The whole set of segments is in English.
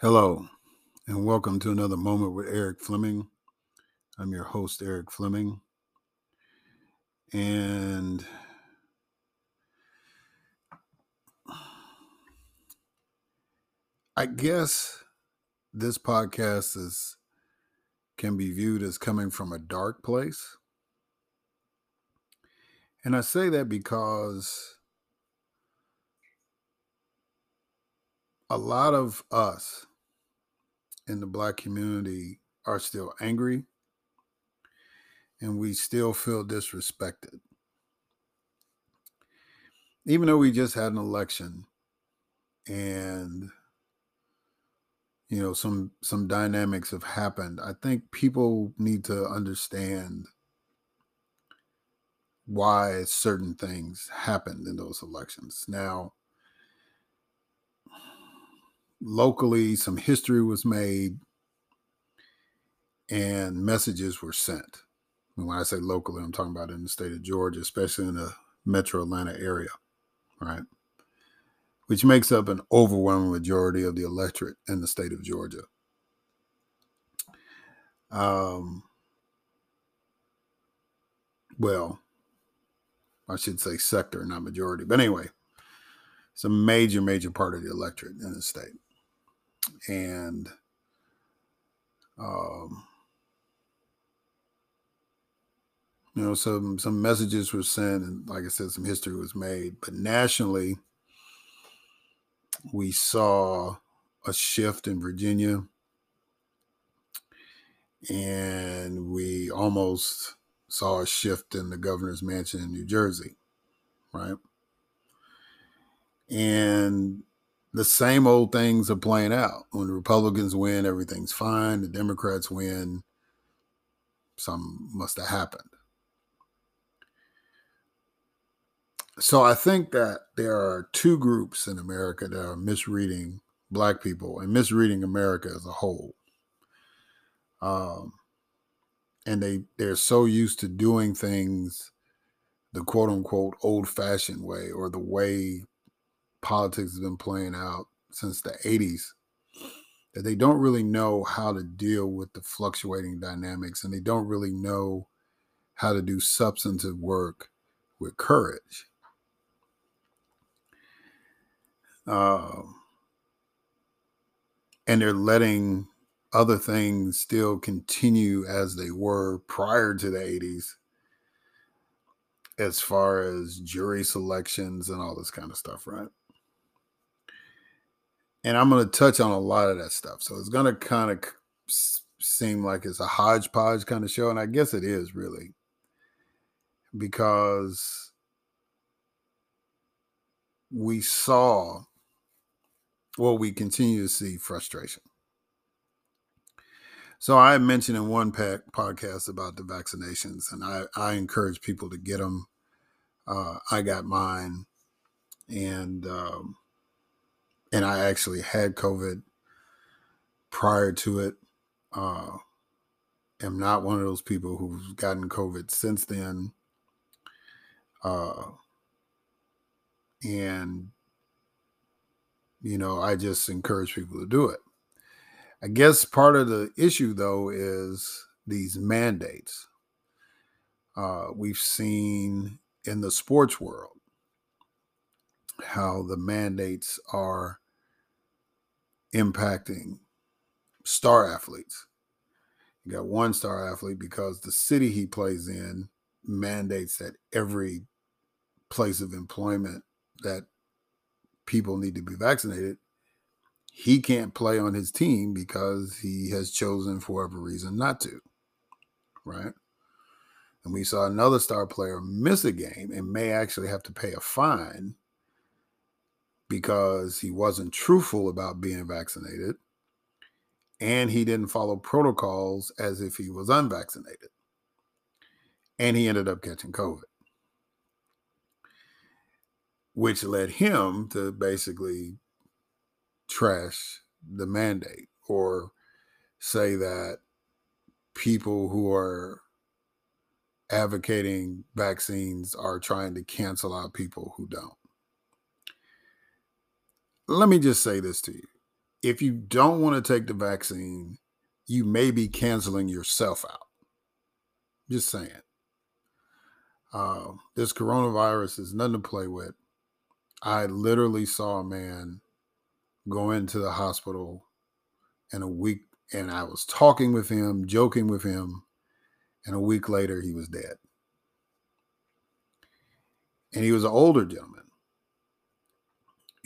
Hello, and welcome to another moment with Erik Fleming. I'm your host, Erik Fleming. And I guess this podcast is can be viewed as coming from a dark place. And I say that because a lot of us in the black community are still angry and we still feel disrespected. Even though we just had an election and you know some some dynamics have happened, I think people need to understand why certain things happened in those elections. Now, locally, some history was made and messages were sent. And when I say locally, I'm talking about in the state of Georgia, especially in the metro Atlanta area, right? Which makes up an overwhelming majority of the electorate in the state of Georgia. Um, well, I should say sector, not majority. But anyway, it's a major, major part of the electorate in the state and um, you know some some messages were sent and like i said some history was made. But nationally we saw a shift in virginia. And we almost saw a shift in the governor's mansion in new jersey right? And the same old things are playing out. When the Republicans win, everything's fine. The Democrats win, some must have happened. So I think that there are two groups in America that are misreading Black people and misreading America as a whole. Um, and they they're so used to doing things the quote unquote old fashioned way or the way politics has been playing out since the 80s that they don't really know how to deal with the fluctuating dynamics and they don't really know how to do substantive work with courage. Uh, and they're letting other things still continue as they were prior to the 80s as far as jury selections and all this kind of stuff, right? And I'm going to touch on a lot of that stuff. So it's going to kind of seem like it's a hodgepodge kind of show, and I guess it is really because we saw well, we continue to see frustration. So I mentioned in one podcast about the vaccinations, and I, I encourage people to get them. Uh, I got mine, and um, and I actually had COVID prior to it. Uh, am not one of those people who's gotten COVID since then. Uh, and you know, I just encourage people to do it. I guess part of the issue though is these mandates. Uh, we've seen in the sports world how the mandates are impacting star athletes. You got one star athlete because the city he plays in mandates that every place of employment that people need to be vaccinated. He can't play on his team because he has chosen for whatever reason not to. Right. And we saw another star player miss a game and may actually have to pay a fine because he wasn't truthful about being vaccinated and he didn't follow protocols as if he was unvaccinated. And he ended up catching COVID, which led him to basically trash the mandate or say that people who are advocating vaccines are trying to cancel out people who don't let me just say this to you. if you don't want to take the vaccine, you may be canceling yourself out. Just saying. Uh, this coronavirus is nothing to play with. I literally saw a man go into the hospital in a week, and I was talking with him, joking with him, and a week later he was dead. And he was an older gentleman.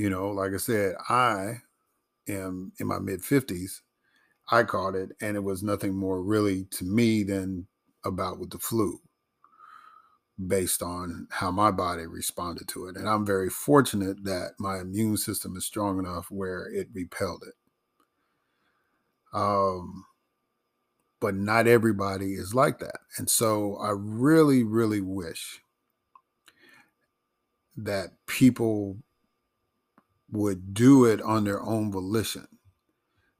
You know, like I said, I am in my mid 50s. I caught it, and it was nothing more really to me than about with the flu based on how my body responded to it. And I'm very fortunate that my immune system is strong enough where it repelled it. Um, but not everybody is like that. And so I really, really wish that people would do it on their own volition.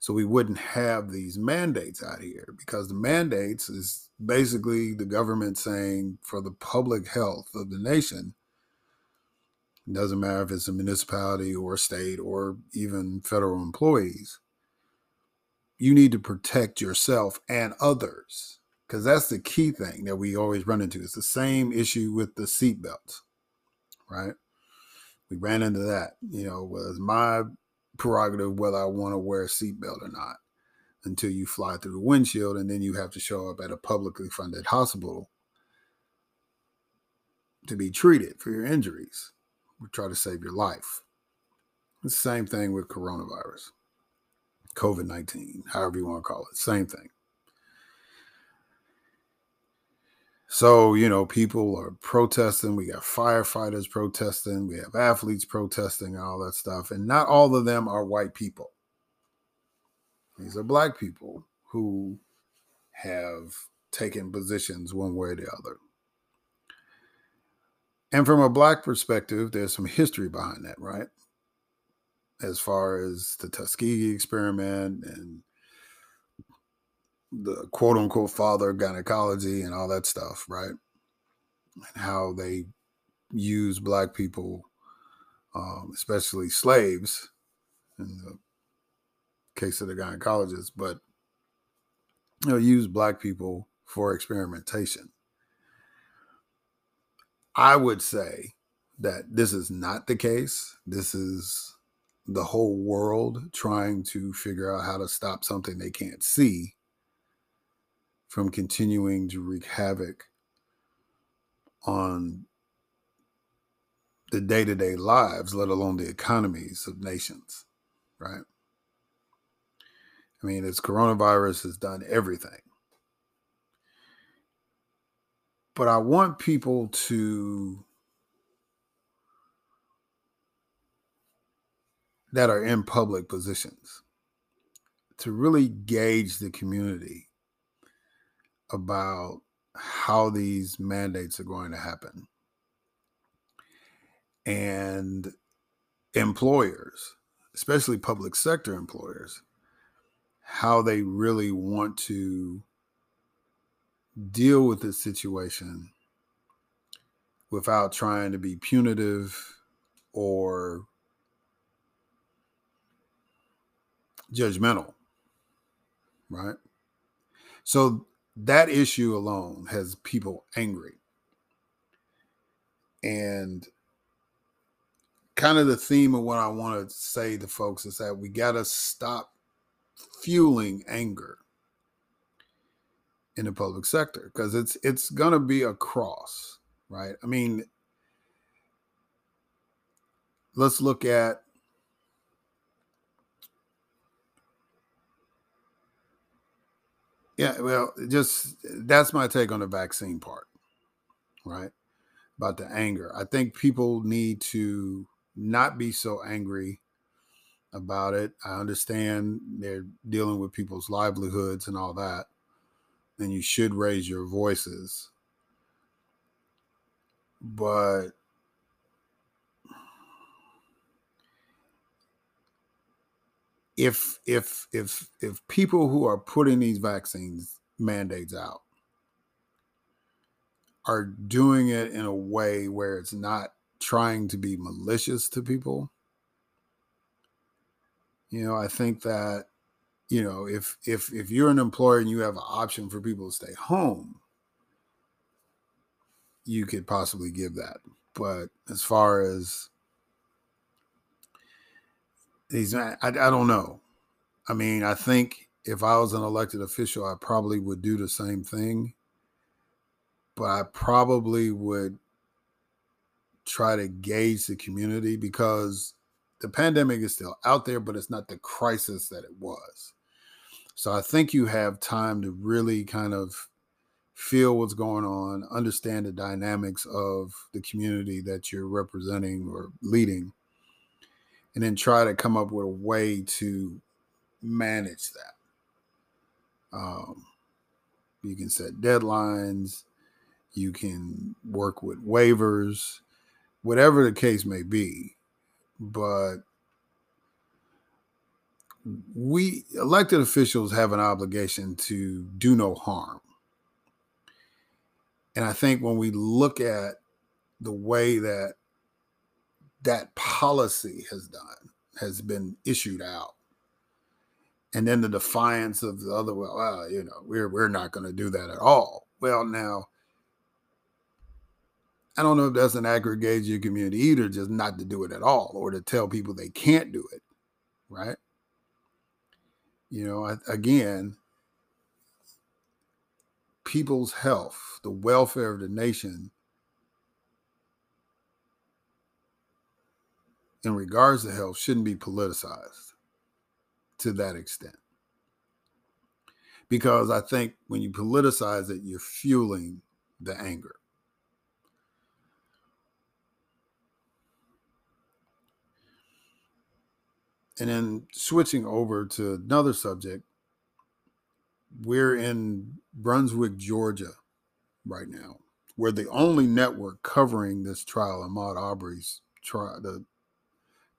So we wouldn't have these mandates out here because the mandates is basically the government saying for the public health of the nation it doesn't matter if it's a municipality or state or even federal employees you need to protect yourself and others. Because that's the key thing that we always run into. It's the same issue with the seatbelts right we ran into that you know was my prerogative whether I want to wear a seatbelt or not until you fly through the windshield and then you have to show up at a publicly funded hospital to be treated for your injuries. We try to save your life. It's the same thing with coronavirus, COVID 19, however you want to call it, same thing. So, you know, people are protesting. We got firefighters protesting. We have athletes protesting, all that stuff. And not all of them are white people. These are black people who have taken positions one way or the other. And from a black perspective, there's some history behind that, right? As far as the Tuskegee experiment and the quote unquote father of gynecology and all that stuff, right? And how they use black people, um, especially slaves, in the case of the gynecologist, but you know, use black people for experimentation. I would say that this is not the case. This is the whole world trying to figure out how to stop something they can't see from continuing to wreak havoc on the day to day lives, let alone the economies of nations, right? I mean, this coronavirus has done everything. But I want people to, that are in public positions, to really gauge the community about how these mandates are going to happen. And employers, especially public sector employers, how they really want to deal with this situation without trying to be punitive or judgmental, right? So that issue alone has people angry. And kind of the theme of what I want to say to folks is that we got to stop fueling anger in the public sector because it's it's going to be a cross, right? I mean, let's look at Yeah, well, just that's my take on the vaccine part, right? About the anger. I think people need to not be so angry about it. I understand they're dealing with people's livelihoods and all that. And you should raise your voices. But if if if if people who are putting these vaccines mandates out are doing it in a way where it's not trying to be malicious to people You know, I think that you know if if if you're an employer and you have an option for people to stay home, you could possibly give that. But as far as these, I, I don't know. I mean, I think if I was an elected official, I probably would do the same thing. But I probably would try to gauge the community because the pandemic is still out there, but it's not the crisis that it was. So I think you have time to really kind of feel what's going on, understand the dynamics of the community that you're representing or leading, and then try to come up with a way to manage that. Um, you can set deadlines, you can work with waivers, whatever the case may be. But we elected officials have an obligation to do no harm. And I think when we look at the way that that policy has done, has been issued out, and then the defiance of the other, well, you know, we're we're not going to do that at all. Well, now I don't know if that's an aggregate your community either, just not to do it at all, or to tell people they can't do it, right? You know, again, people's health, the welfare of the nation, in regards to health, shouldn't be politicized to that extent. Because I think when you politicize it, you're fueling the anger. And then switching over to another subject, we're in Brunswick, Georgia right now. We're the only network covering this trial, Ahmaud Arbery's trial, the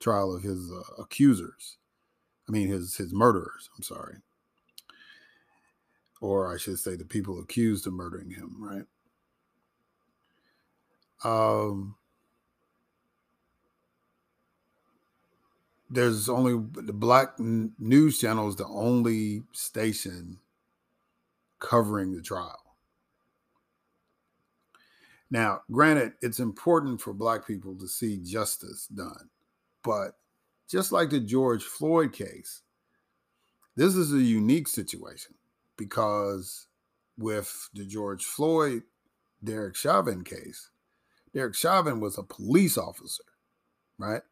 trial of his uh, accusers. I mean, his his murderers. I'm sorry, or I should say, the people accused of murdering him. Right. Um, there's only the black news channel is the only station covering the trial. Now, granted, it's important for black people to see justice done, but just like the George Floyd case, this is a unique situation because with the George Floyd Derek Chauvin case, Derek Chauvin was a police officer, right?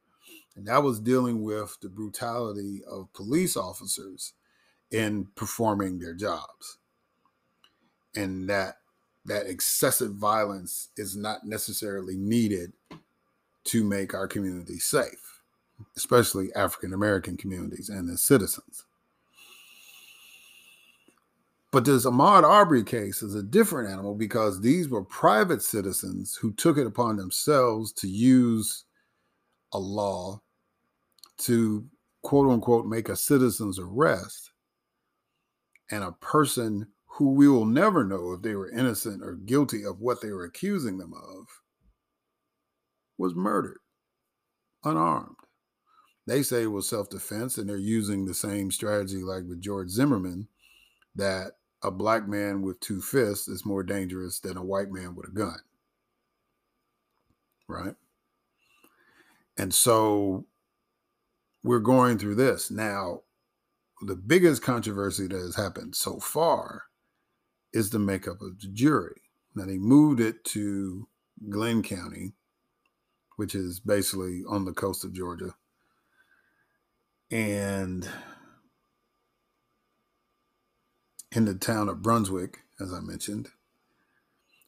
And that was dealing with the brutality of police officers in performing their jobs. And that that excessive violence is not necessarily needed to make our community safe, especially African American communities and the citizens. But this Ahmaud Arbery case is a different animal because these were private citizens who took it upon themselves to use a law to quote unquote make a citizen's arrest and a person who we will never know if they were innocent or guilty of what they were accusing them of was murdered unarmed. They say it was self defense, and they're using the same strategy like with George Zimmerman that a black man with two fists is more dangerous than a white man with a gun. Right? And so we're going through this. Now, the biggest controversy that has happened so far is the makeup of the jury. Now, they moved it to Glynn County, which is basically on the coast of Georgia. And in the town of Brunswick, as I mentioned,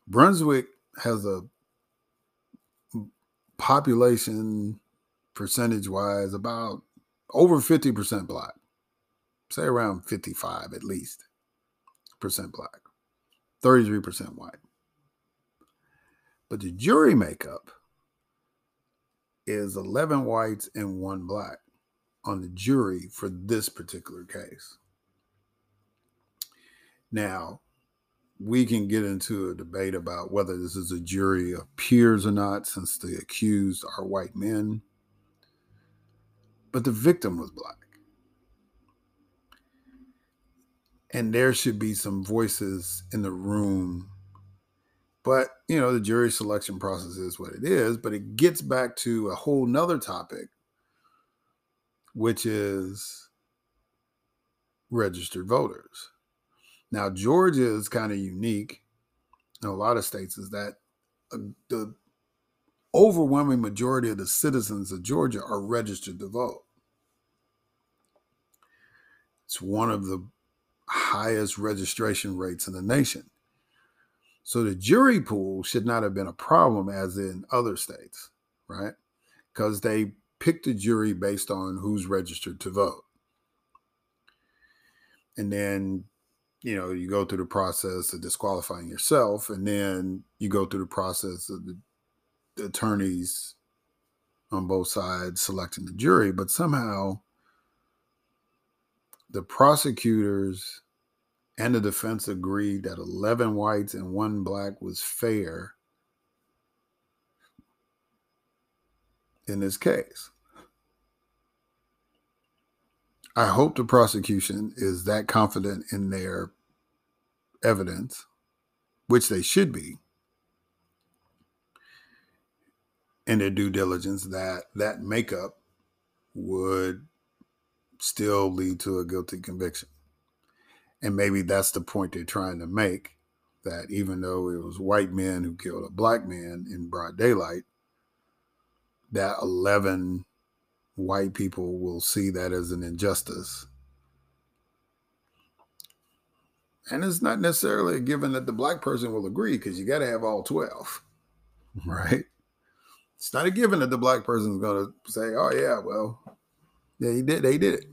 Brunswick has a population percentage wise about over 50% black. Say around 55 at least percent black, 33% white. But the jury makeup is 11 whites and one black on the jury for this particular case. Now, we can get into a debate about whether this is a jury of peers or not, since the accused are white men. But the victim was black. and there should be some voices in the room. But, you know, the jury selection process is what it is, but it gets back to a whole nother topic, which is registered voters. Now, Georgia is kind of unique in a lot of states, is that uh, the overwhelming majority of the citizens of Georgia are registered to vote. It's one of the highest registration rates in the nation. So the jury pool should not have been a problem as in other states, right? Because they picked the jury based on who's registered to vote. And then, you know, you go through the process of disqualifying yourself, and then you go through the process of the, the attorneys on both sides selecting the jury. But somehow the prosecutors and the defense agreed that 11 whites and one black was fair in this case. I hope the prosecution is that confident in their evidence, which they should be, in their due diligence, that that makeup would still lead to a guilty conviction. And maybe that's the point they're trying to make that even though it was white men who killed a black man in broad daylight, that 11 white people will see that as an injustice. And it's not necessarily a given that the black person will agree because you got to have all 12, right? It's not a given that the black person is going to say, oh, yeah, well, yeah, he did, they did it.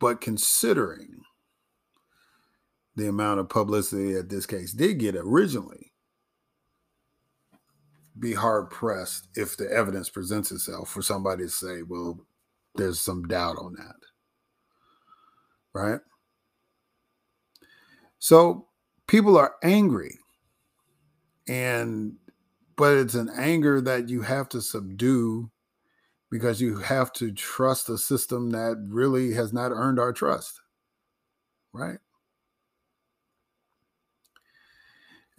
But considering the amount of publicity that this case did get originally, be hard pressed if the evidence presents itself for somebody to say, well, there's some doubt on that. Right? So people are angry. And, but it's an anger that you have to subdue because you have to trust a system that really has not earned our trust. Right?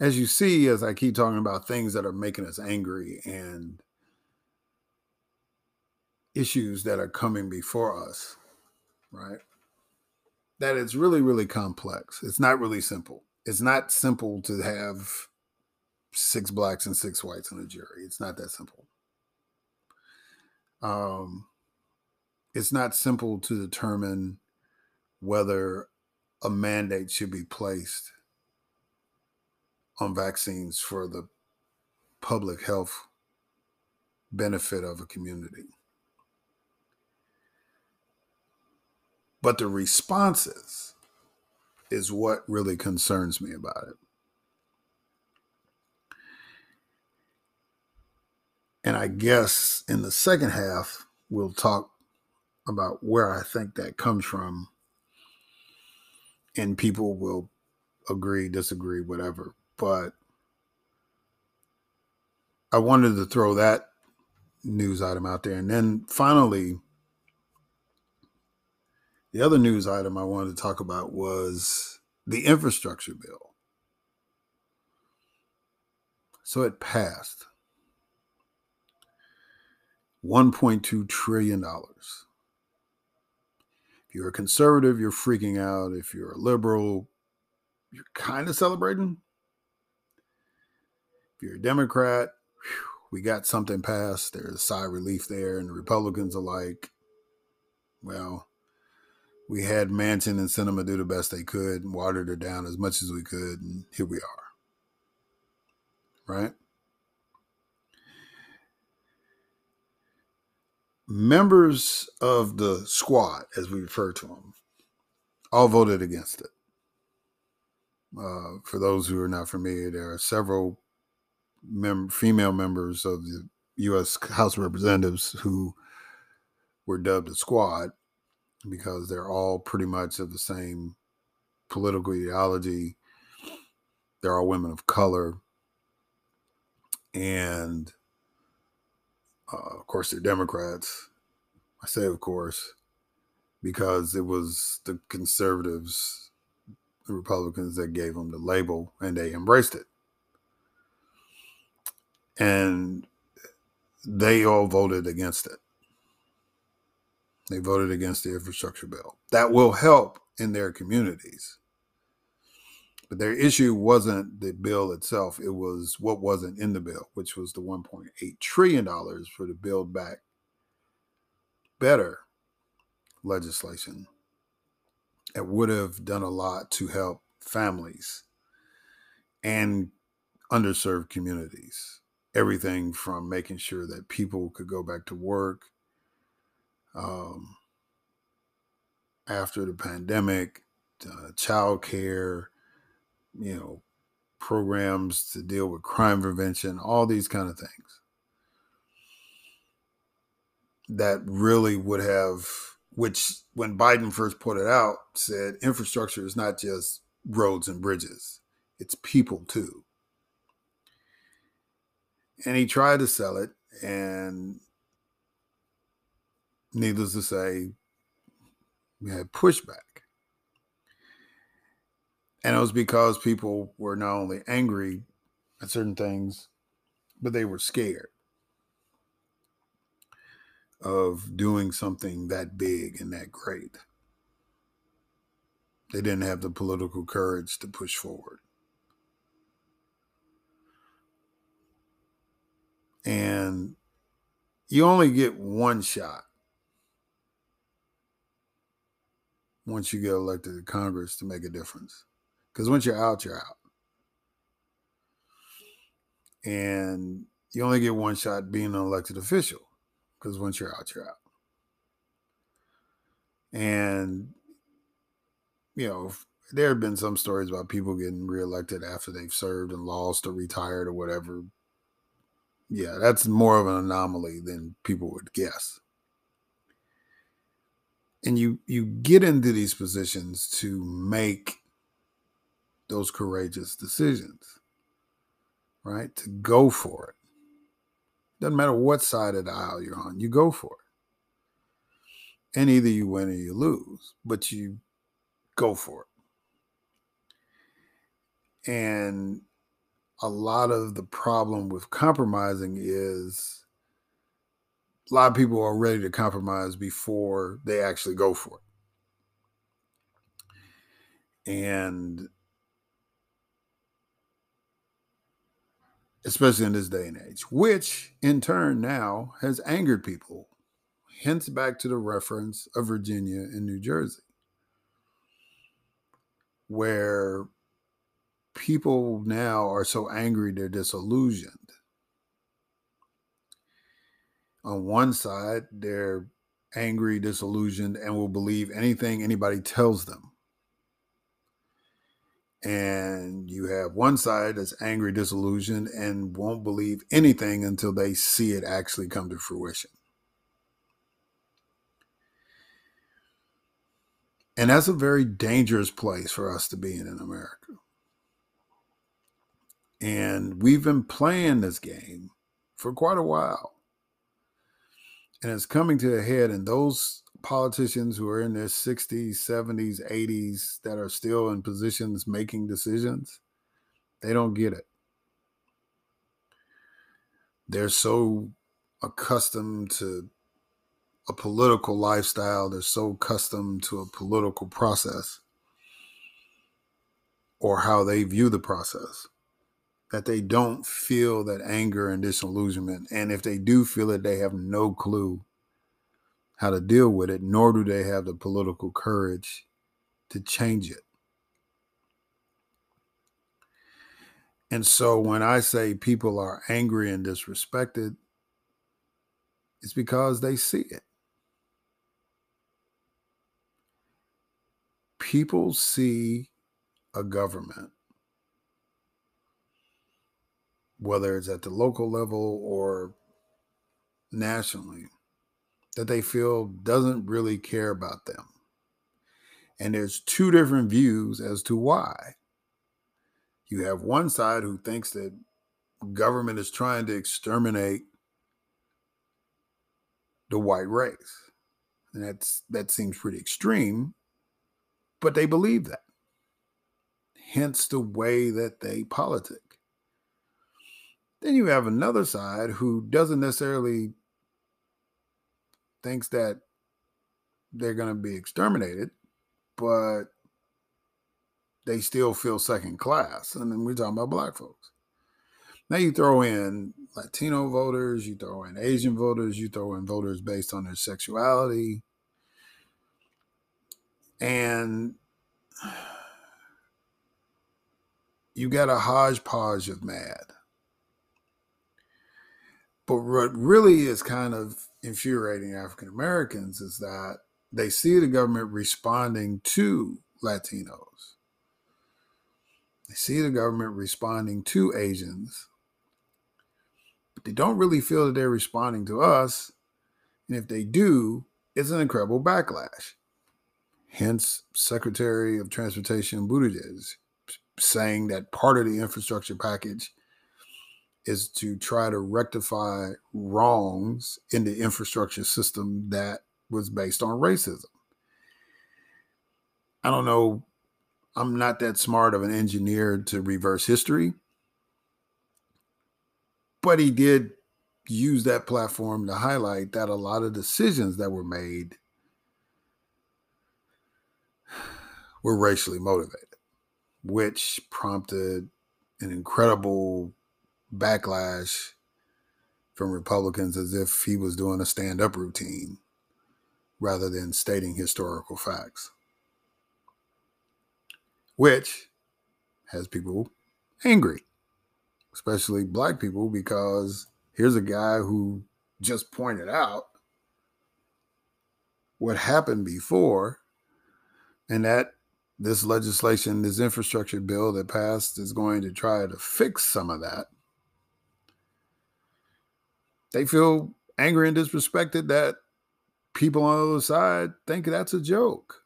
As you see, as I keep talking about things that are making us angry and issues that are coming before us, right? That it's really, really complex. It's not really simple. It's not simple to have six blacks and six whites on a jury. It's not that simple um, it's not simple to determine whether a mandate should be placed on vaccines for the public health benefit of a community. But the responses is what really concerns me about it. And I guess in the second half, we'll talk about where I think that comes from. And people will agree, disagree, whatever. But I wanted to throw that news item out there. And then finally, the other news item I wanted to talk about was the infrastructure bill. So it passed. $1.2 trillion. If you're a conservative, you're freaking out. If you're a liberal, you're kind of celebrating. You're a Democrat, we got something passed. There's a sigh relief there. And the Republicans are like, well, we had Manchin and Sinema do the best they could and watered her down as much as we could. And here we are. Right? members of the squad, as we refer to them, all voted against it. Uh, for those who are not familiar, there are several mem- female members of the U.S. House of Representatives who were dubbed a squad because they're all pretty much of the same political ideology. They're all women of color. And uh, of course, they're Democrats. I say, of course, because it was the conservatives, the Republicans that gave them the label and they embraced it. And they all voted against it. They voted against the infrastructure bill. That will help in their communities. But their issue wasn't the bill itself, it was what wasn't in the bill, which was the $1.8 trillion for the Build Back Better legislation that would have done a lot to help families and underserved communities. Everything from making sure that people could go back to work um, after the pandemic, uh, child care, you know, programs to deal with crime prevention, all these kind of things that really would have, which when Biden first put it out, said infrastructure is not just roads and bridges, it's people too. And he tried to sell it, and needless to say, we had pushback. And it was because people were not only angry at certain things, but they were scared of doing something that big and that great. They didn't have the political courage to push forward. And you only get one shot once you get elected to Congress to make a difference. Because once you're out, you're out. And you only get one shot being an elected official. Because once you're out, you're out. And, you know, there have been some stories about people getting reelected after they've served and lost or retired or whatever. Yeah, that's more of an anomaly than people would guess. And you you get into these positions to make those courageous decisions right? To go for it. Doesn't matter what side of the aisle you're on you go for it. And either you win or you lose but you go for it. And a lot of the problem with compromising is a lot of people are ready to compromise before they actually go for it. And especially in this day and age, which in turn now has angered people. Hence, back to the reference of Virginia and New Jersey, where people now are so angry they're disillusioned on one side, they're angry, disillusioned, and will believe anything anybody tells them. And you have one side that's angry, disillusioned, and won't believe anything until they see it actually come to fruition. And that's a very dangerous place for us to be in in America. And we've been playing this game for quite a while. And it's coming to a head and those politicians who are in their 60s 70s 80s that are still in positions making decisions they don't get it. They're so accustomed to a political lifestyle. They're so accustomed to a political process or how they view the process that they don't feel that anger and disillusionment. And if they do feel it, they have no clue how to deal with it, nor do they have the political courage to change it. And so when I say people are angry and disrespected, it's because they see it. People see a government whether it's at the local level or nationally, that they feel doesn't really care about them. And there's two different views as to why. You have one side who thinks that government is trying to exterminate the white race. And that's that seems pretty extreme, but they believe that. Hence the way that they politic. Then you have another side who doesn't necessarily thinks that they're going to be exterminated, but they still feel second class. And then we're talking about black folks. Now you throw in Latino voters, you throw in Asian voters, you throw in voters based on their sexuality. And you got a hodgepodge of mad. But what really is kind of infuriating African Americans is that they see the government responding to Latinos. They see the government responding to Asians, but they don't really feel that they're responding to us. And if they do, it's an incredible backlash. Hence, Secretary of Transportation Buttigieg saying that part of the infrastructure package is to try to rectify wrongs in the infrastructure system that was based on racism. I don't know. I'm not that smart of an engineer to reverse history, but he did use that platform to highlight that a lot of decisions that were made were racially motivated, which prompted an incredible backlash from Republicans as if he was doing a stand up routine rather than stating historical facts, which has people angry, especially black people, because here's a guy who just pointed out what happened before and that this legislation, this infrastructure bill that passed, is going to try to fix some of that they feel angry and disrespected that people on the other side think that's a joke,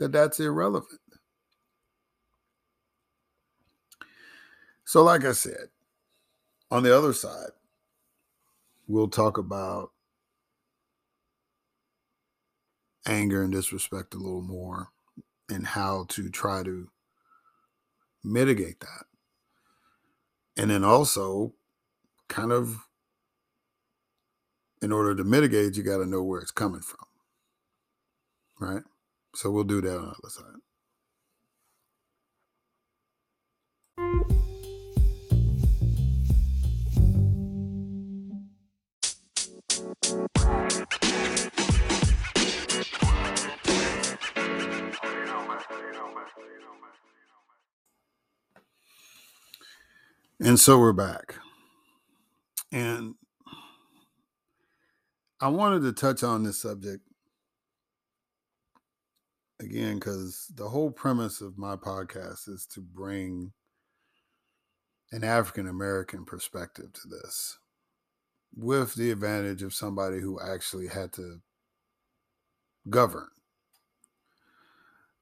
that that's irrelevant. So, like I said, on the other side, we'll talk about anger and disrespect a little more and how to try to mitigate that. And then also kind of in order to mitigate, you got to know where it's coming from. Right? So we'll do that on the other side. And so we're back. And I wanted to touch on this subject again because the whole premise of my podcast is to bring an African American perspective to this with the advantage of somebody who actually had to govern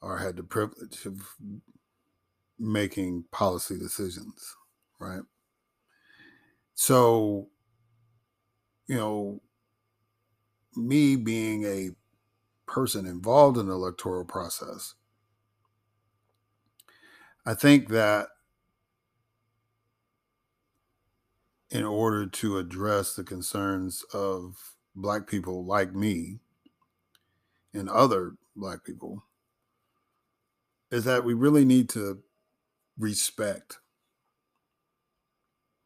or had the privilege of making policy decisions, right? So, you know, me being a person involved in the electoral process, I think that in order to address the concerns of Black people like me and other Black people, is that we really need to respect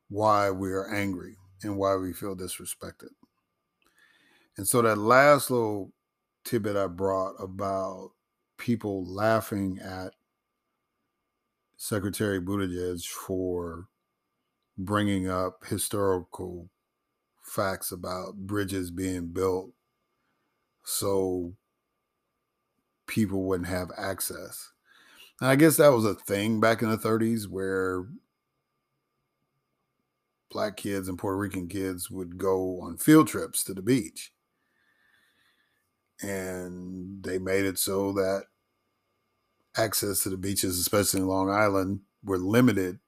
why we are angry and why we feel disrespected. And so that last little tidbit I brought about people laughing at Secretary Buttigieg for bringing up historical facts about bridges being built so people wouldn't have access. And I guess that was a thing back in the 30s where black kids and Puerto Rican kids would go on field trips to the beach and they made it so that access to the beaches, especially in Long Island, were limited.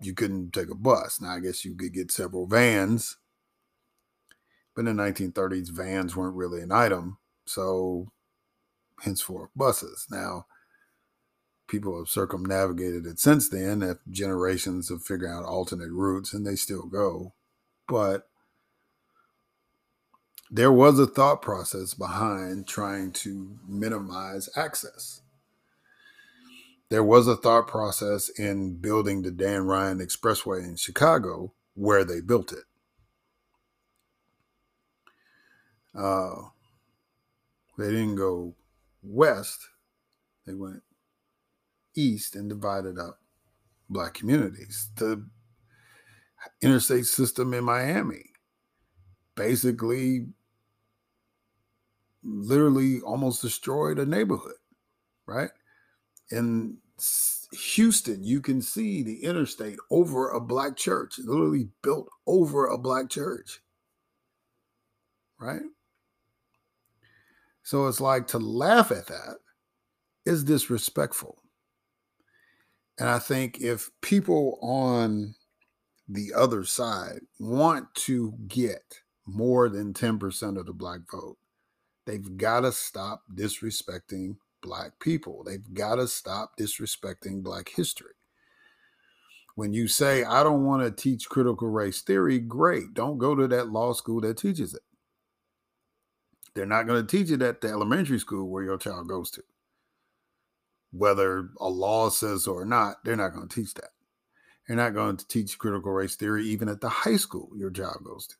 You couldn't take a bus. Now, I guess you could get several vans But in the 1930s, vans weren't really an item. So, henceforth, buses. Now, people have circumnavigated it since then, have generations of figuring out alternate routes, and they still go. But there was a thought process behind trying to minimize access. There was a thought process in building the Dan Ryan Expressway in Chicago where they built it. Uh, they didn't go west, they went east and divided up black communities. The interstate system in Miami basically literally almost destroyed a neighborhood, right? In Houston, you can see the interstate over a black church, literally built over a black church, right? So it's like to laugh at that is disrespectful. And I think if people on the other side want to get more than 10% of the black vote, they've got to stop disrespecting black people. They've got to stop disrespecting black history. When you say, I don't want to teach critical race theory, great. Don't go to that law school that teaches it. They're not going to teach it at the elementary school where your child goes to whether a law says or not, they're not going to teach that. They're not going to teach critical race theory even at the high school your child goes to.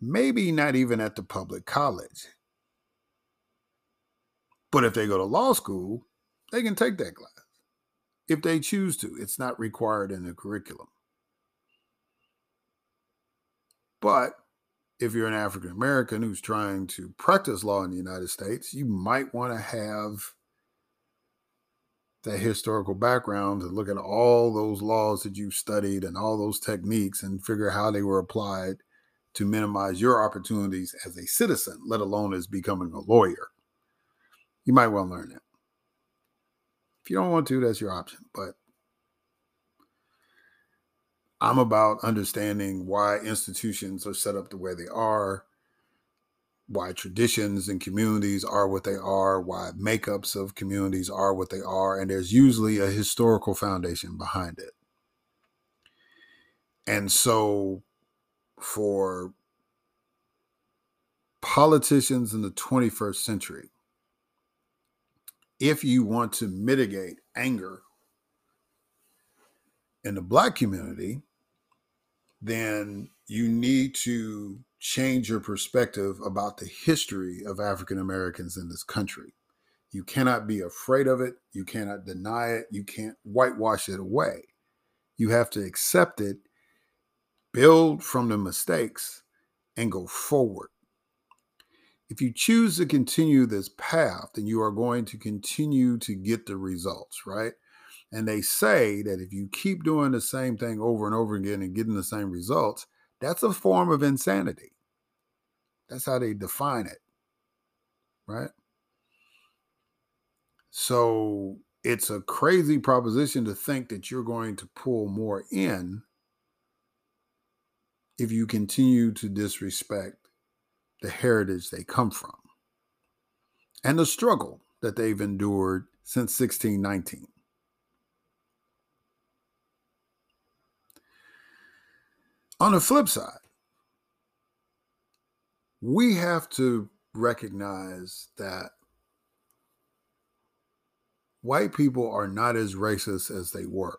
Maybe not even at the public college. But if they go to law school, they can take that class if they choose to. It's not required in the curriculum. But if you're an African American who's trying to practice law in the United States, you might want to have that historical background to look at all those laws that you've studied and all those techniques and figure how they were applied to minimize your opportunities as a citizen, let alone as becoming a lawyer. You might well learn that. If you don't want to, that's your option. But I'm about understanding why institutions are set up the way they are why traditions and communities are what they are, why makeups of communities are what they are, and there's usually a historical foundation behind it. And so for politicians in the 21st century, if you want to mitigate anger in the black community, then you need to change your perspective about the history of African Americans in this country. You cannot be afraid of it. You cannot deny it. You can't whitewash it away. You have to accept it, build from the mistakes, and go forward. If you choose to continue this path, then you are going to continue to get the results, right? And they say that if you keep doing the same thing over and over again and getting the same results, that's a form of insanity. That's how they define it. Right? So it's a crazy proposition to think that you're going to pull more in if you continue to disrespect the heritage they come from and the struggle that they've endured since 1619. On the flip side, we have to recognize that white people are not as racist as they were.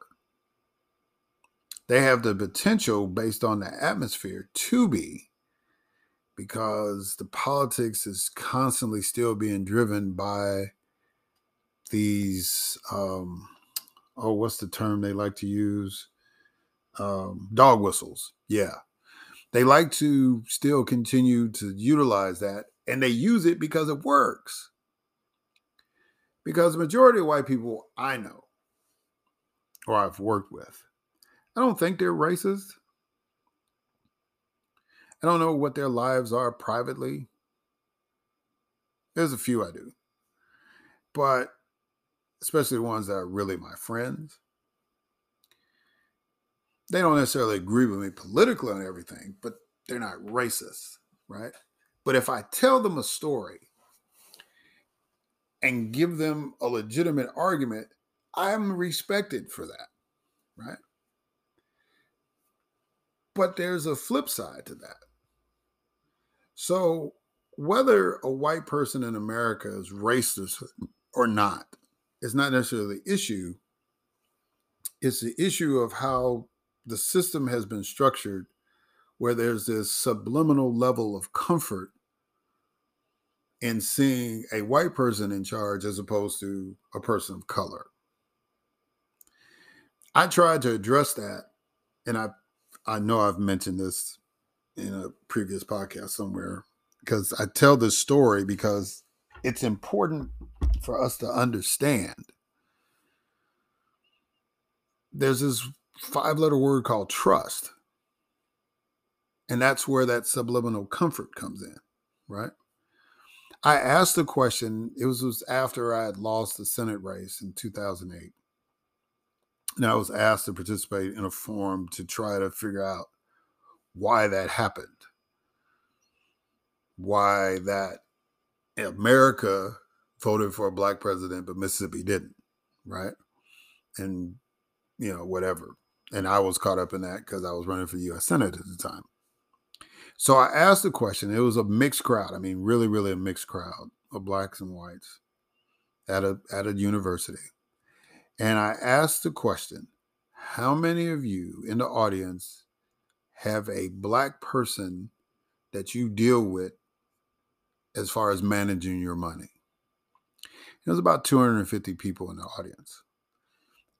They have the potential, based on the atmosphere, to be, because the politics is constantly still being driven by these, um, oh, what's the term they like to use? Um, dog whistles. Yeah. They like to still continue to utilize that and they use it because it works. Because the majority of white people I know or I've worked with, I don't think they're racist. I don't know what their lives are privately. There's a few I do. But especially the ones that are really my friends, they don't necessarily agree with me politically on everything, but they're not racist, right? But if I tell them a story and give them a legitimate argument, I'm respected for that, right? But there's a flip side to that. So, whether a white person in America is racist or not is not necessarily the issue. It's the issue of how the system has been structured where there's this subliminal level of comfort in seeing a white person in charge as opposed to a person of color. I tried to address that, and I I know I've mentioned this in a previous podcast somewhere because I tell this story because it's important for us to understand. There's this five letter word called trust. And that's where that subliminal comfort comes in, right? I asked the question, it was, was after I had lost the Senate race in 2008. And I was asked to participate in a forum to try to figure out why that happened. Why that America voted for a black president, but Mississippi didn't, right? And, you know, whatever. And I was caught up in that because I was running for U.S. Senate at the time. So I asked the question. It was a mixed crowd. I mean, really, really a mixed crowd of blacks and whites at a at a university. And I asked the question, how many of you in the audience have a black person that you deal with as far as managing your money? There was about 250 people in the audience.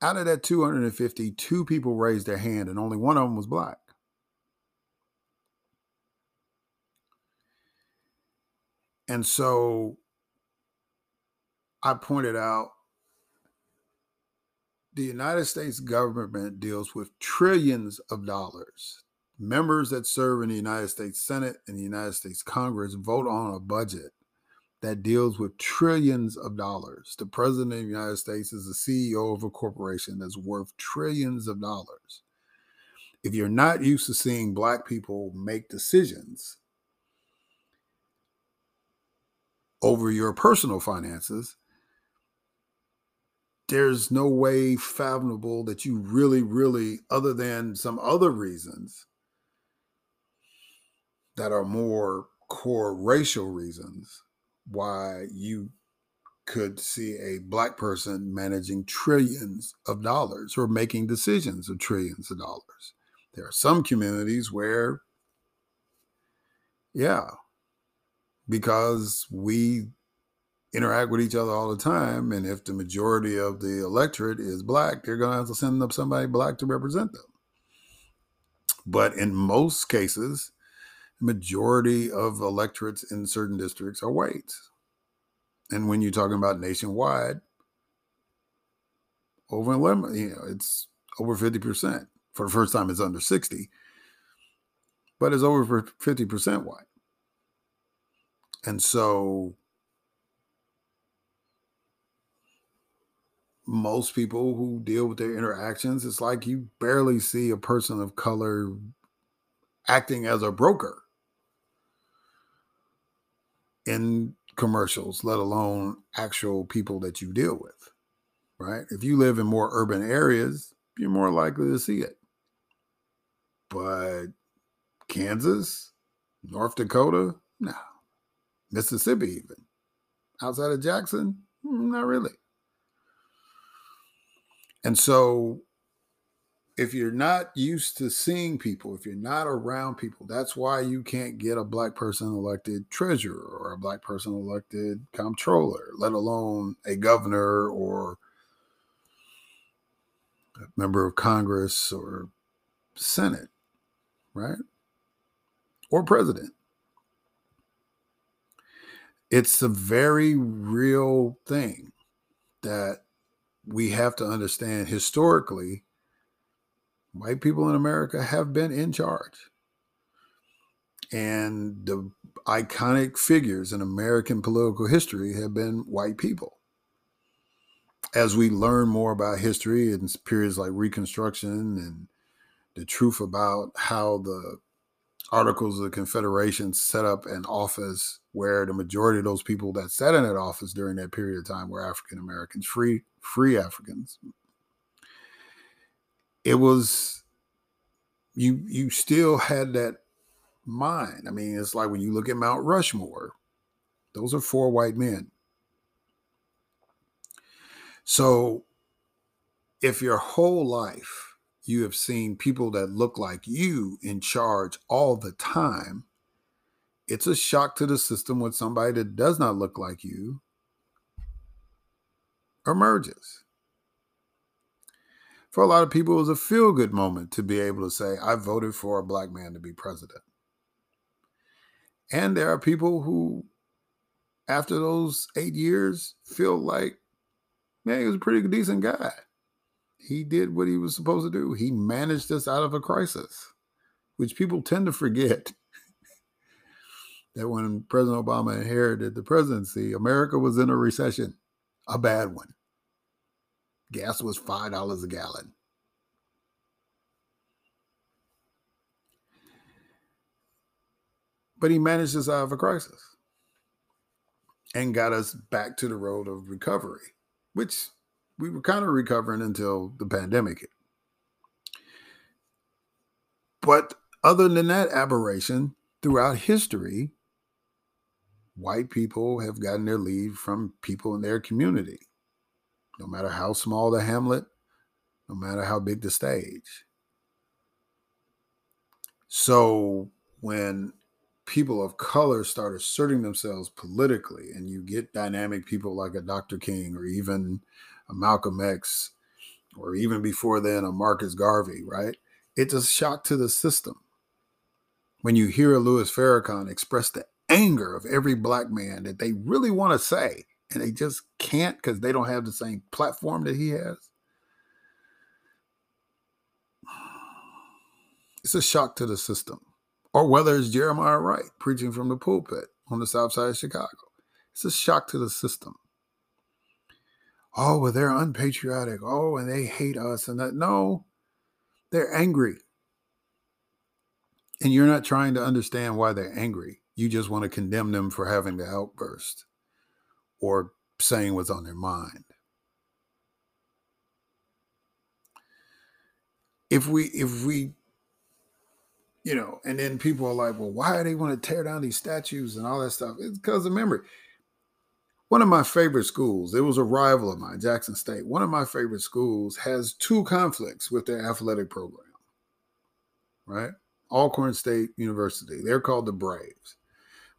Out of that 250, two people raised their hand, and only one of them was black. And so I pointed out the United States government deals with trillions of dollars. Members that serve in the United States Senate and the United States Congress vote on a budget that deals with trillions of dollars. The president of the United States is the CEO of a corporation that's worth trillions of dollars. If you're not used to seeing black people make decisions over your personal finances, there's no way fathomable that you really, really, other than some other reasons that are more core racial reasons, why you could see a black person managing trillions of dollars or making decisions of trillions of dollars. There are some communities where, yeah, because we interact with each other all the time, and if the majority of the electorate is black, they're going to have to send up somebody black to represent them. But in most cases, the majority of electorates in certain districts are white. And when you're talking about nationwide, over 11, you know, it's over 50%. For the first time, it's under 60, but it's over 50% white. And so most people who deal with their interactions, it's like you barely see a person of color acting as a broker in commercials, let alone actual people that you deal with, right? If you live in more urban areas, you're more likely to see it. But Kansas, North Dakota, no. Mississippi, even outside of Jackson, not really. And so if you're not used to seeing people, if you're not around people, that's why you can't get a black person elected treasurer or a black person elected comptroller, let alone a governor or a member of Congress or Senate, right? Or president. It's a very real thing that we have to understand historically white people in America have been in charge. And the iconic figures in American political history have been white people. As we learn more about history in periods like Reconstruction and the truth about how the Articles of the Confederation set up an office where the majority of those people that sat in that office during that period of time were African Americans, free free Africans. It was you you still had that mind. I mean, it's like when you look at Mount Rushmore, those are four white men. So if your whole life you have seen people that look like you in charge all the time, it's a shock to the system when somebody that does not look like you emerges. For a lot of people, it was a feel good moment to be able to say, I voted for a black man to be president. And there are people who, after those eight years, feel like, man, he was a pretty decent guy. He did what he was supposed to do. He managed us out of a crisis, which people tend to forget that when President Obama inherited the presidency, America was in a recession, a bad one. Gas was $5 a gallon. But he managed us out of a crisis and got us back to the road of recovery, which we were kind of recovering until the pandemic hit. But other than that aberration, throughout history, white people have gotten their lead from people in their community, no matter how small the hamlet, no matter how big the stage. So when people of color start asserting themselves politically, and you get dynamic people like a Dr. King or even a Malcolm X, or even before then, a Marcus Garvey, right? It's a shock to the system. When you hear Louis Farrakhan express the anger of every black man that they really want to say, and they just can't because they don't have the same platform that he has. It's a shock to the system or whether it's Jeremiah Wright preaching from the pulpit on the south side of Chicago. It's a shock to the system. Oh, well, they're unpatriotic. Oh, and they hate us. And that, no, they're angry. And you're not trying to understand why they're angry. You just want to condemn them for having the outburst or saying what's on their mind. If we if we you know, and then people are like, well, why do they want to tear down these statues and all that stuff? It's because of memory. One of my favorite schools, it was a rival of mine, Jackson State. One of my favorite schools has two conflicts with their athletic program, right? Alcorn State University. They're called the Braves.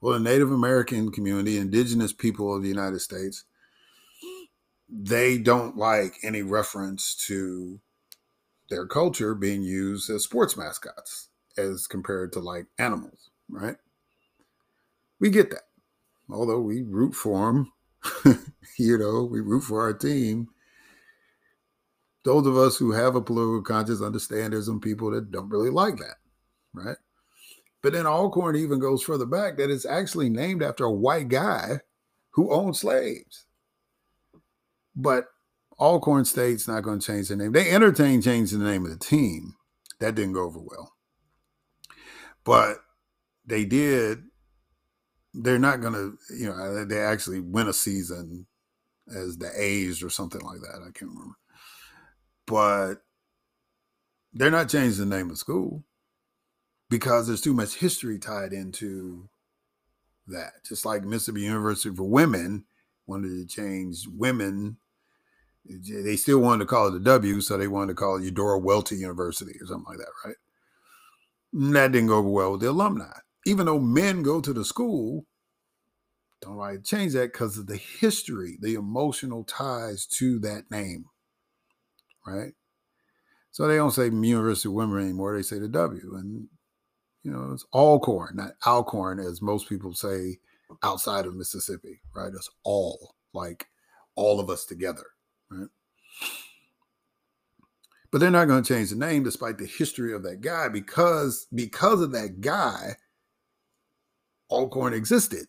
Well, the Native American community, indigenous people of the United States, they don't like any reference to their culture being used as sports mascots as compared to like animals, right? We get that. Although we root for them, you know, we root for our team. Those of us who have a political conscience understand there's some people that don't really like that, right? But then Alcorn even goes further back that it's actually named after a white guy who owned slaves. But Alcorn State's not going to change the name. They entertained changing the name of the team. That didn't go over well. But they did. They're not going to, you know, uh, they actually win a season as the A's or something like that. I can't remember. But they're not changing the name of school because there's too much history tied into that. Just like Mississippi University for Women wanted to change women. They still wanted to call it a W, so they wanted to call it Eudora Welty University or something like that, right? that didn't go over well with the alumni. Even though men go to the school, don't like change that because of the history, the emotional ties to that name. Right? So they don't say University of Women anymore, they say the W. And you know, it's Alcorn, not Alcorn, as most people say outside of Mississippi, right? It's all like all of us together, right? but they're not going to change the name despite the history of that guy because because of that guy alcorn existed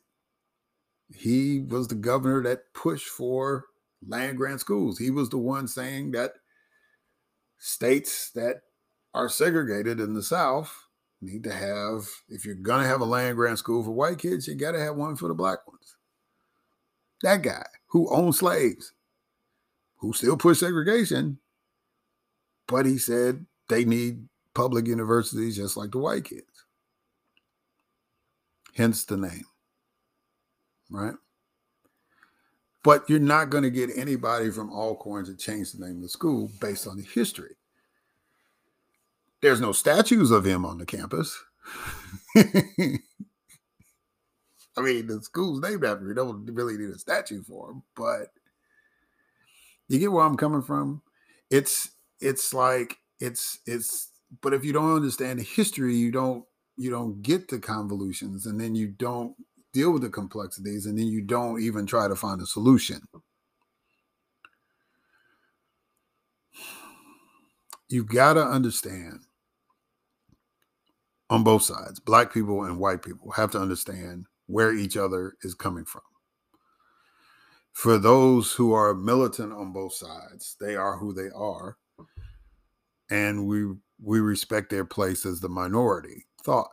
he was the governor that pushed for land grant schools he was the one saying that states that are segregated in the south need to have, if you're going to have a land grant school for white kids, you got to have one for the black ones. That guy who owned slaves, who still pushed segregation, but he said they need public universities just like the white kids. Hence the name, right? But you're not going to get anybody from Alcorn to change the name of the school based on the history. There's no statues of him on the campus. I mean, the school's named after him. Don't really need a statue for him, but you get where I'm coming from. It's it's like it's it's. But if you don't understand the history, you don't you don't get the convolutions, and then you don't deal with the complexities, and then you don't even try to find a solution. You've got to understand on both sides, black people and white people have to understand where each other is coming from. For those who are militant on both sides, they are who they are. And we we respect their place as the minority thought.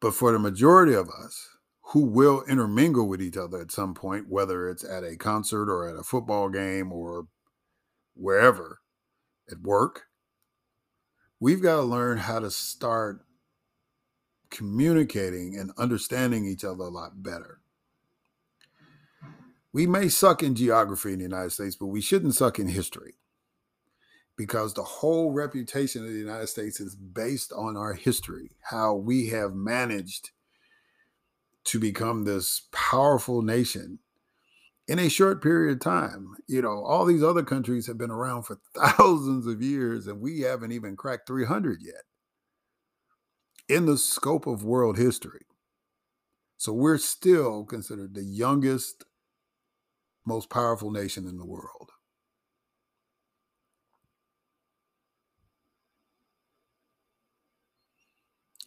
But for the majority of us who will intermingle with each other at some point, whether it's at a concert or at a football game or wherever, at work, we've got to learn how to start communicating and understanding each other a lot better. We may suck in geography in the United States, but we shouldn't suck in history because the whole reputation of the United States is based on our history, how we have managed to become this powerful nation in a short period of time. You know, all these other countries have been around for thousands of years, and we haven't even cracked 300 yet in the scope of world history. So we're still considered the youngest, most powerful nation in the world.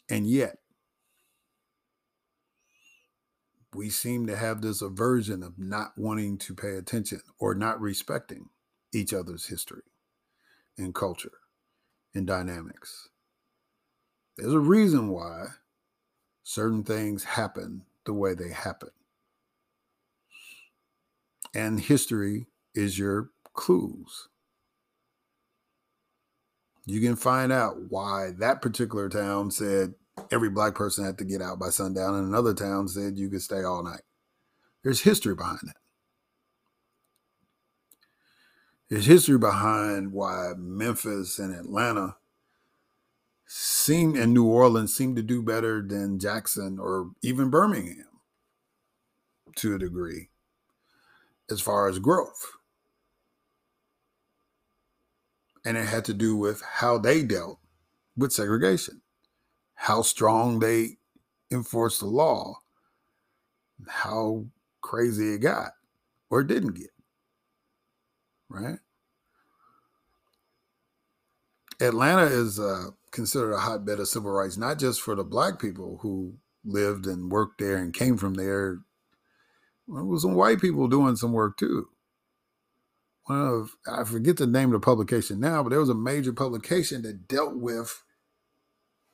And yet, we seem to have this aversion of not wanting to pay attention or not respecting each other's history and culture and dynamics. There's a reason why certain things happen the way they happen. And history is your clues. You can find out why that particular town said every black person had to get out by sundown, and another town said you could stay all night. There's history behind that. There's history behind why Memphis and Atlanta seem and New Orleans seem to do better than Jackson or even Birmingham to a degree as far as growth. And it had to do with how they dealt with segregation how strong they enforced the law, how crazy it got or it didn't get. Right? Atlanta is uh, considered a hotbed of civil rights, not just for the black people who lived and worked there and came from there. Well, there was some white people doing some work too. One of I forget the name of the publication now, but there was a major publication that dealt with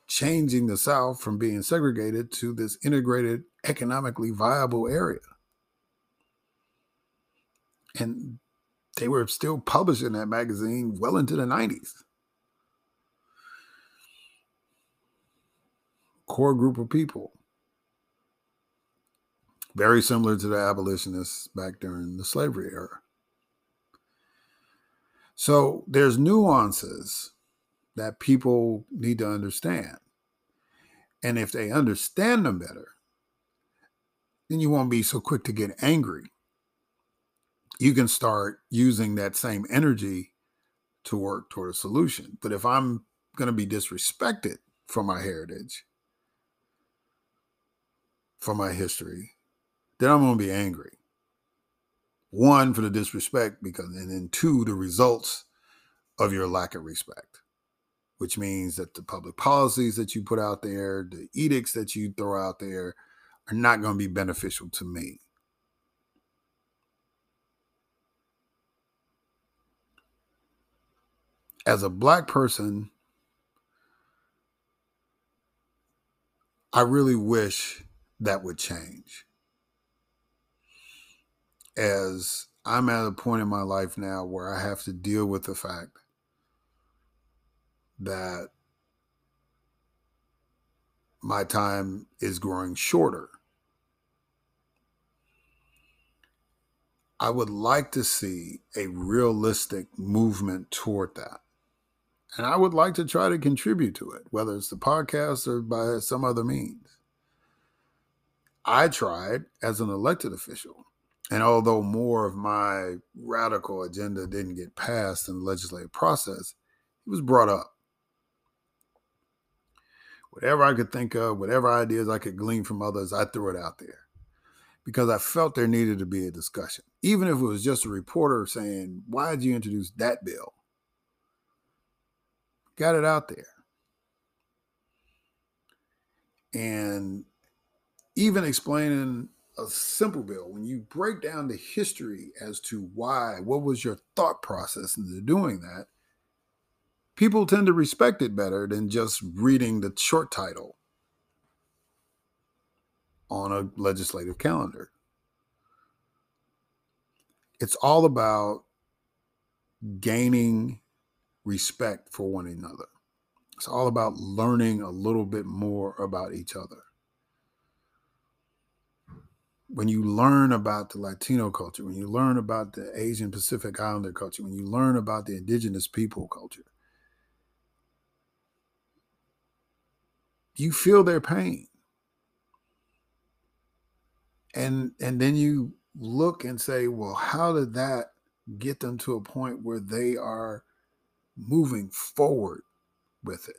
changing the South from being segregated to this integrated, economically viable area. And they were still publishing that magazine well into the 90s. Core group of people. Very similar to the abolitionists back during the slavery era. So there's nuances that people need to understand. And if they understand them better, then you won't be so quick to get angry. You can start using that same energy to work toward a solution. But if I'm going to be disrespected for my heritage, for my history, then I'm going to be angry. One, for the disrespect, because, and then two, the results of your lack of respect which means that the public policies that you put out there, the edicts that you throw out there, are not going to be beneficial to me. As a black person I really wish that would change. As I'm at a point in my life now where I have to deal with the fact that my time is growing shorter. I would like to see a realistic movement toward that. And I would like to try to contribute to it, whether it's the podcast or by some other means. I tried as an elected official. And although more of my radical agenda didn't get passed in the legislative process, it was brought up whatever I could think of, whatever ideas I could glean from others, I threw it out there because I felt there needed to be a discussion. Even if it was just a reporter saying, Why did you introduce that bill? Got it out there. And even explaining a simple bill, when you break down the history as to why, what was your thought process into doing that, people tend to respect it better than just reading the short title on a legislative calendar. It's all about gaining respect for one another. It's all about learning a little bit more about each other. When you learn about the Latino culture, when you learn about the Asian Pacific Islander culture, when you learn about the indigenous people culture, you feel their pain. And and then you look and say well how did that get them to a point where they are moving forward with it?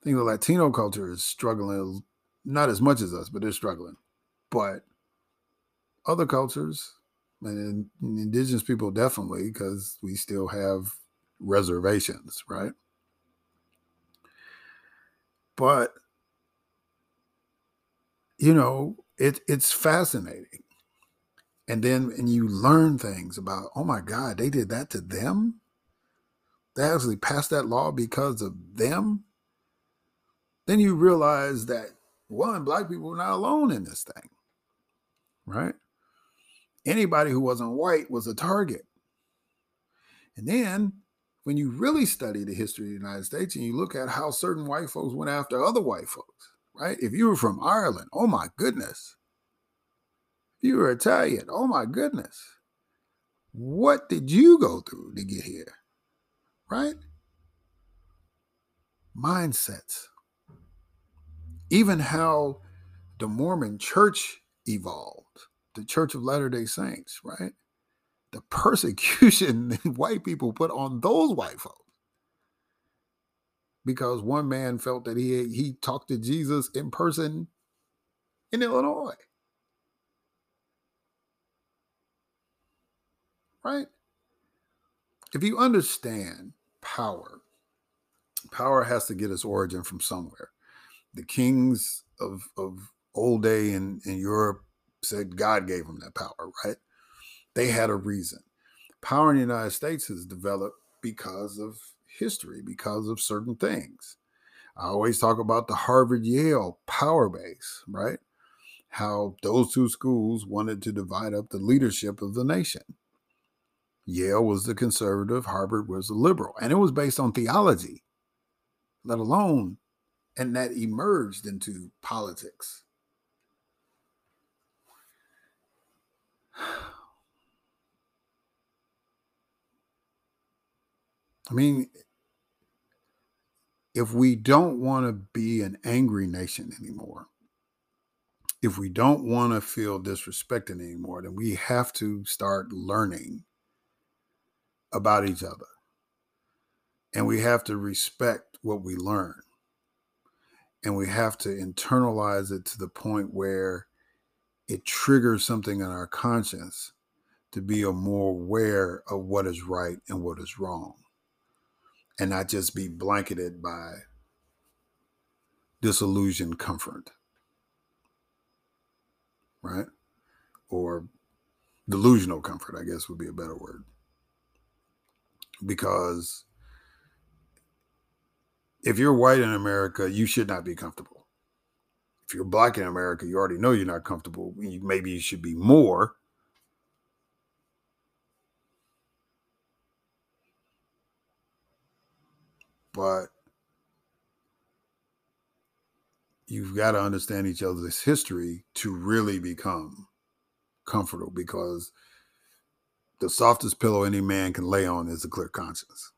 I think the latino culture is struggling not as much as us but they're struggling. But other cultures and indigenous people definitely because we still have reservations right but you know, it it's fascinating. And then and you learn things about, oh my God, they did that to them. They actually passed that law because of them. Then you realize that one, black people were not alone in this thing. Right? Anybody who wasn't white was a target. And then when you really study the history of the United States and you look at how certain white folks went after other white folks, right? If you were from Ireland, oh my goodness. If you were Italian, oh my goodness. What did you go through to get here? Right? Mindsets. Even how the Mormon church evolved, the Church of Latter day Saints, right? the persecution that white people put on those white folks because one man felt that he he talked to Jesus in person in Illinois. Right? If you understand power, power has to get its origin from somewhere. The kings of, of old day in, in Europe said God gave them that power, right? They had a reason. Power in the United States has developed because of history, because of certain things. I always talk about the Harvard Yale power base, right? How those two schools wanted to divide up the leadership of the nation. Yale was the conservative, Harvard was the liberal, and it was based on theology, let alone, and that emerged into politics. I mean, if we don't want to be an angry nation anymore, if we don't want to feel disrespected anymore, then we have to start learning about each other. And we have to respect what we learn. And we have to internalize it to the point where it triggers something in our conscience to be more aware of what is right and what is wrong and not just be blanketed by disillusioned comfort. Right? Or delusional comfort, I guess would be a better word. Because if you're white in America, you should not be comfortable. If you're black in America, you already know you're not comfortable. Maybe you should be more. But you've got to understand each other's history to really become comfortable because the softest pillow any man can lay on is a clear conscience.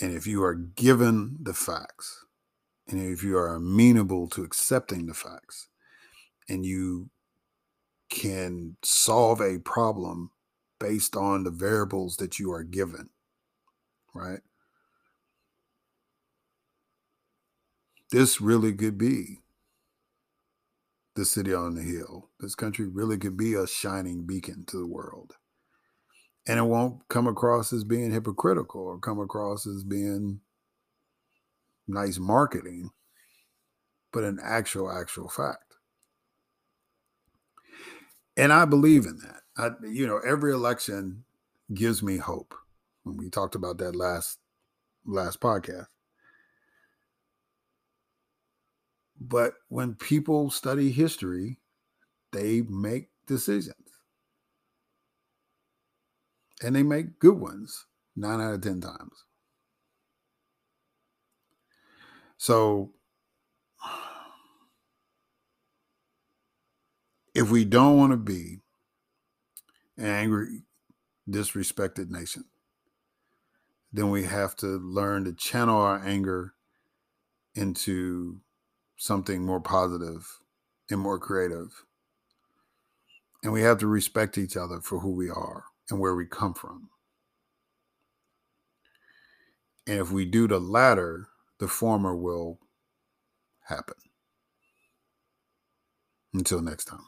And if you are given the facts, and if you are amenable to accepting the facts, and you can solve a problem based on the variables that you are given, right? This really could be the city on the hill. This country really could be a shining beacon to the world. And it won't come across as being hypocritical or come across as being nice marketing, but an actual, actual fact. And I believe in that. I, you know, every election gives me hope. When we talked about that last last podcast. But when people study history, they make decisions. And they make good ones nine out of 10 times. So if we don't want to be an angry, disrespected nation, then we have to learn to channel our anger into something more positive and more creative. And we have to respect each other for who we are and where we come from. And if we do the latter, the former will happen. Until next time.